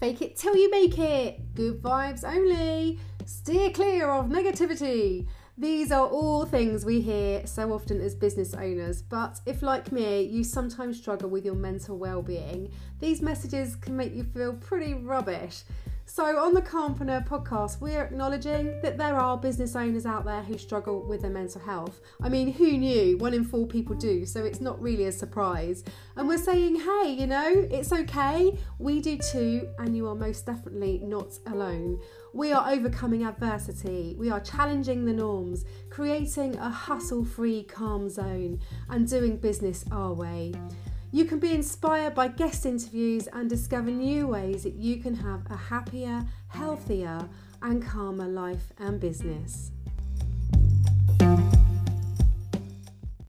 Fake it till you make it. Good vibes only. Steer clear of negativity. These are all things we hear so often as business owners, but if, like me, you sometimes struggle with your mental well being, these messages can make you feel pretty rubbish. So, on the Calmpreneur podcast, we're acknowledging that there are business owners out there who struggle with their mental health. I mean, who knew? One in four people do, so it's not really a surprise. And we're saying, hey, you know, it's okay. We do too, and you are most definitely not alone. We are overcoming adversity, we are challenging the norms, creating a hustle free calm zone, and doing business our way. You can be inspired by guest interviews and discover new ways that you can have a happier, healthier, and calmer life and business.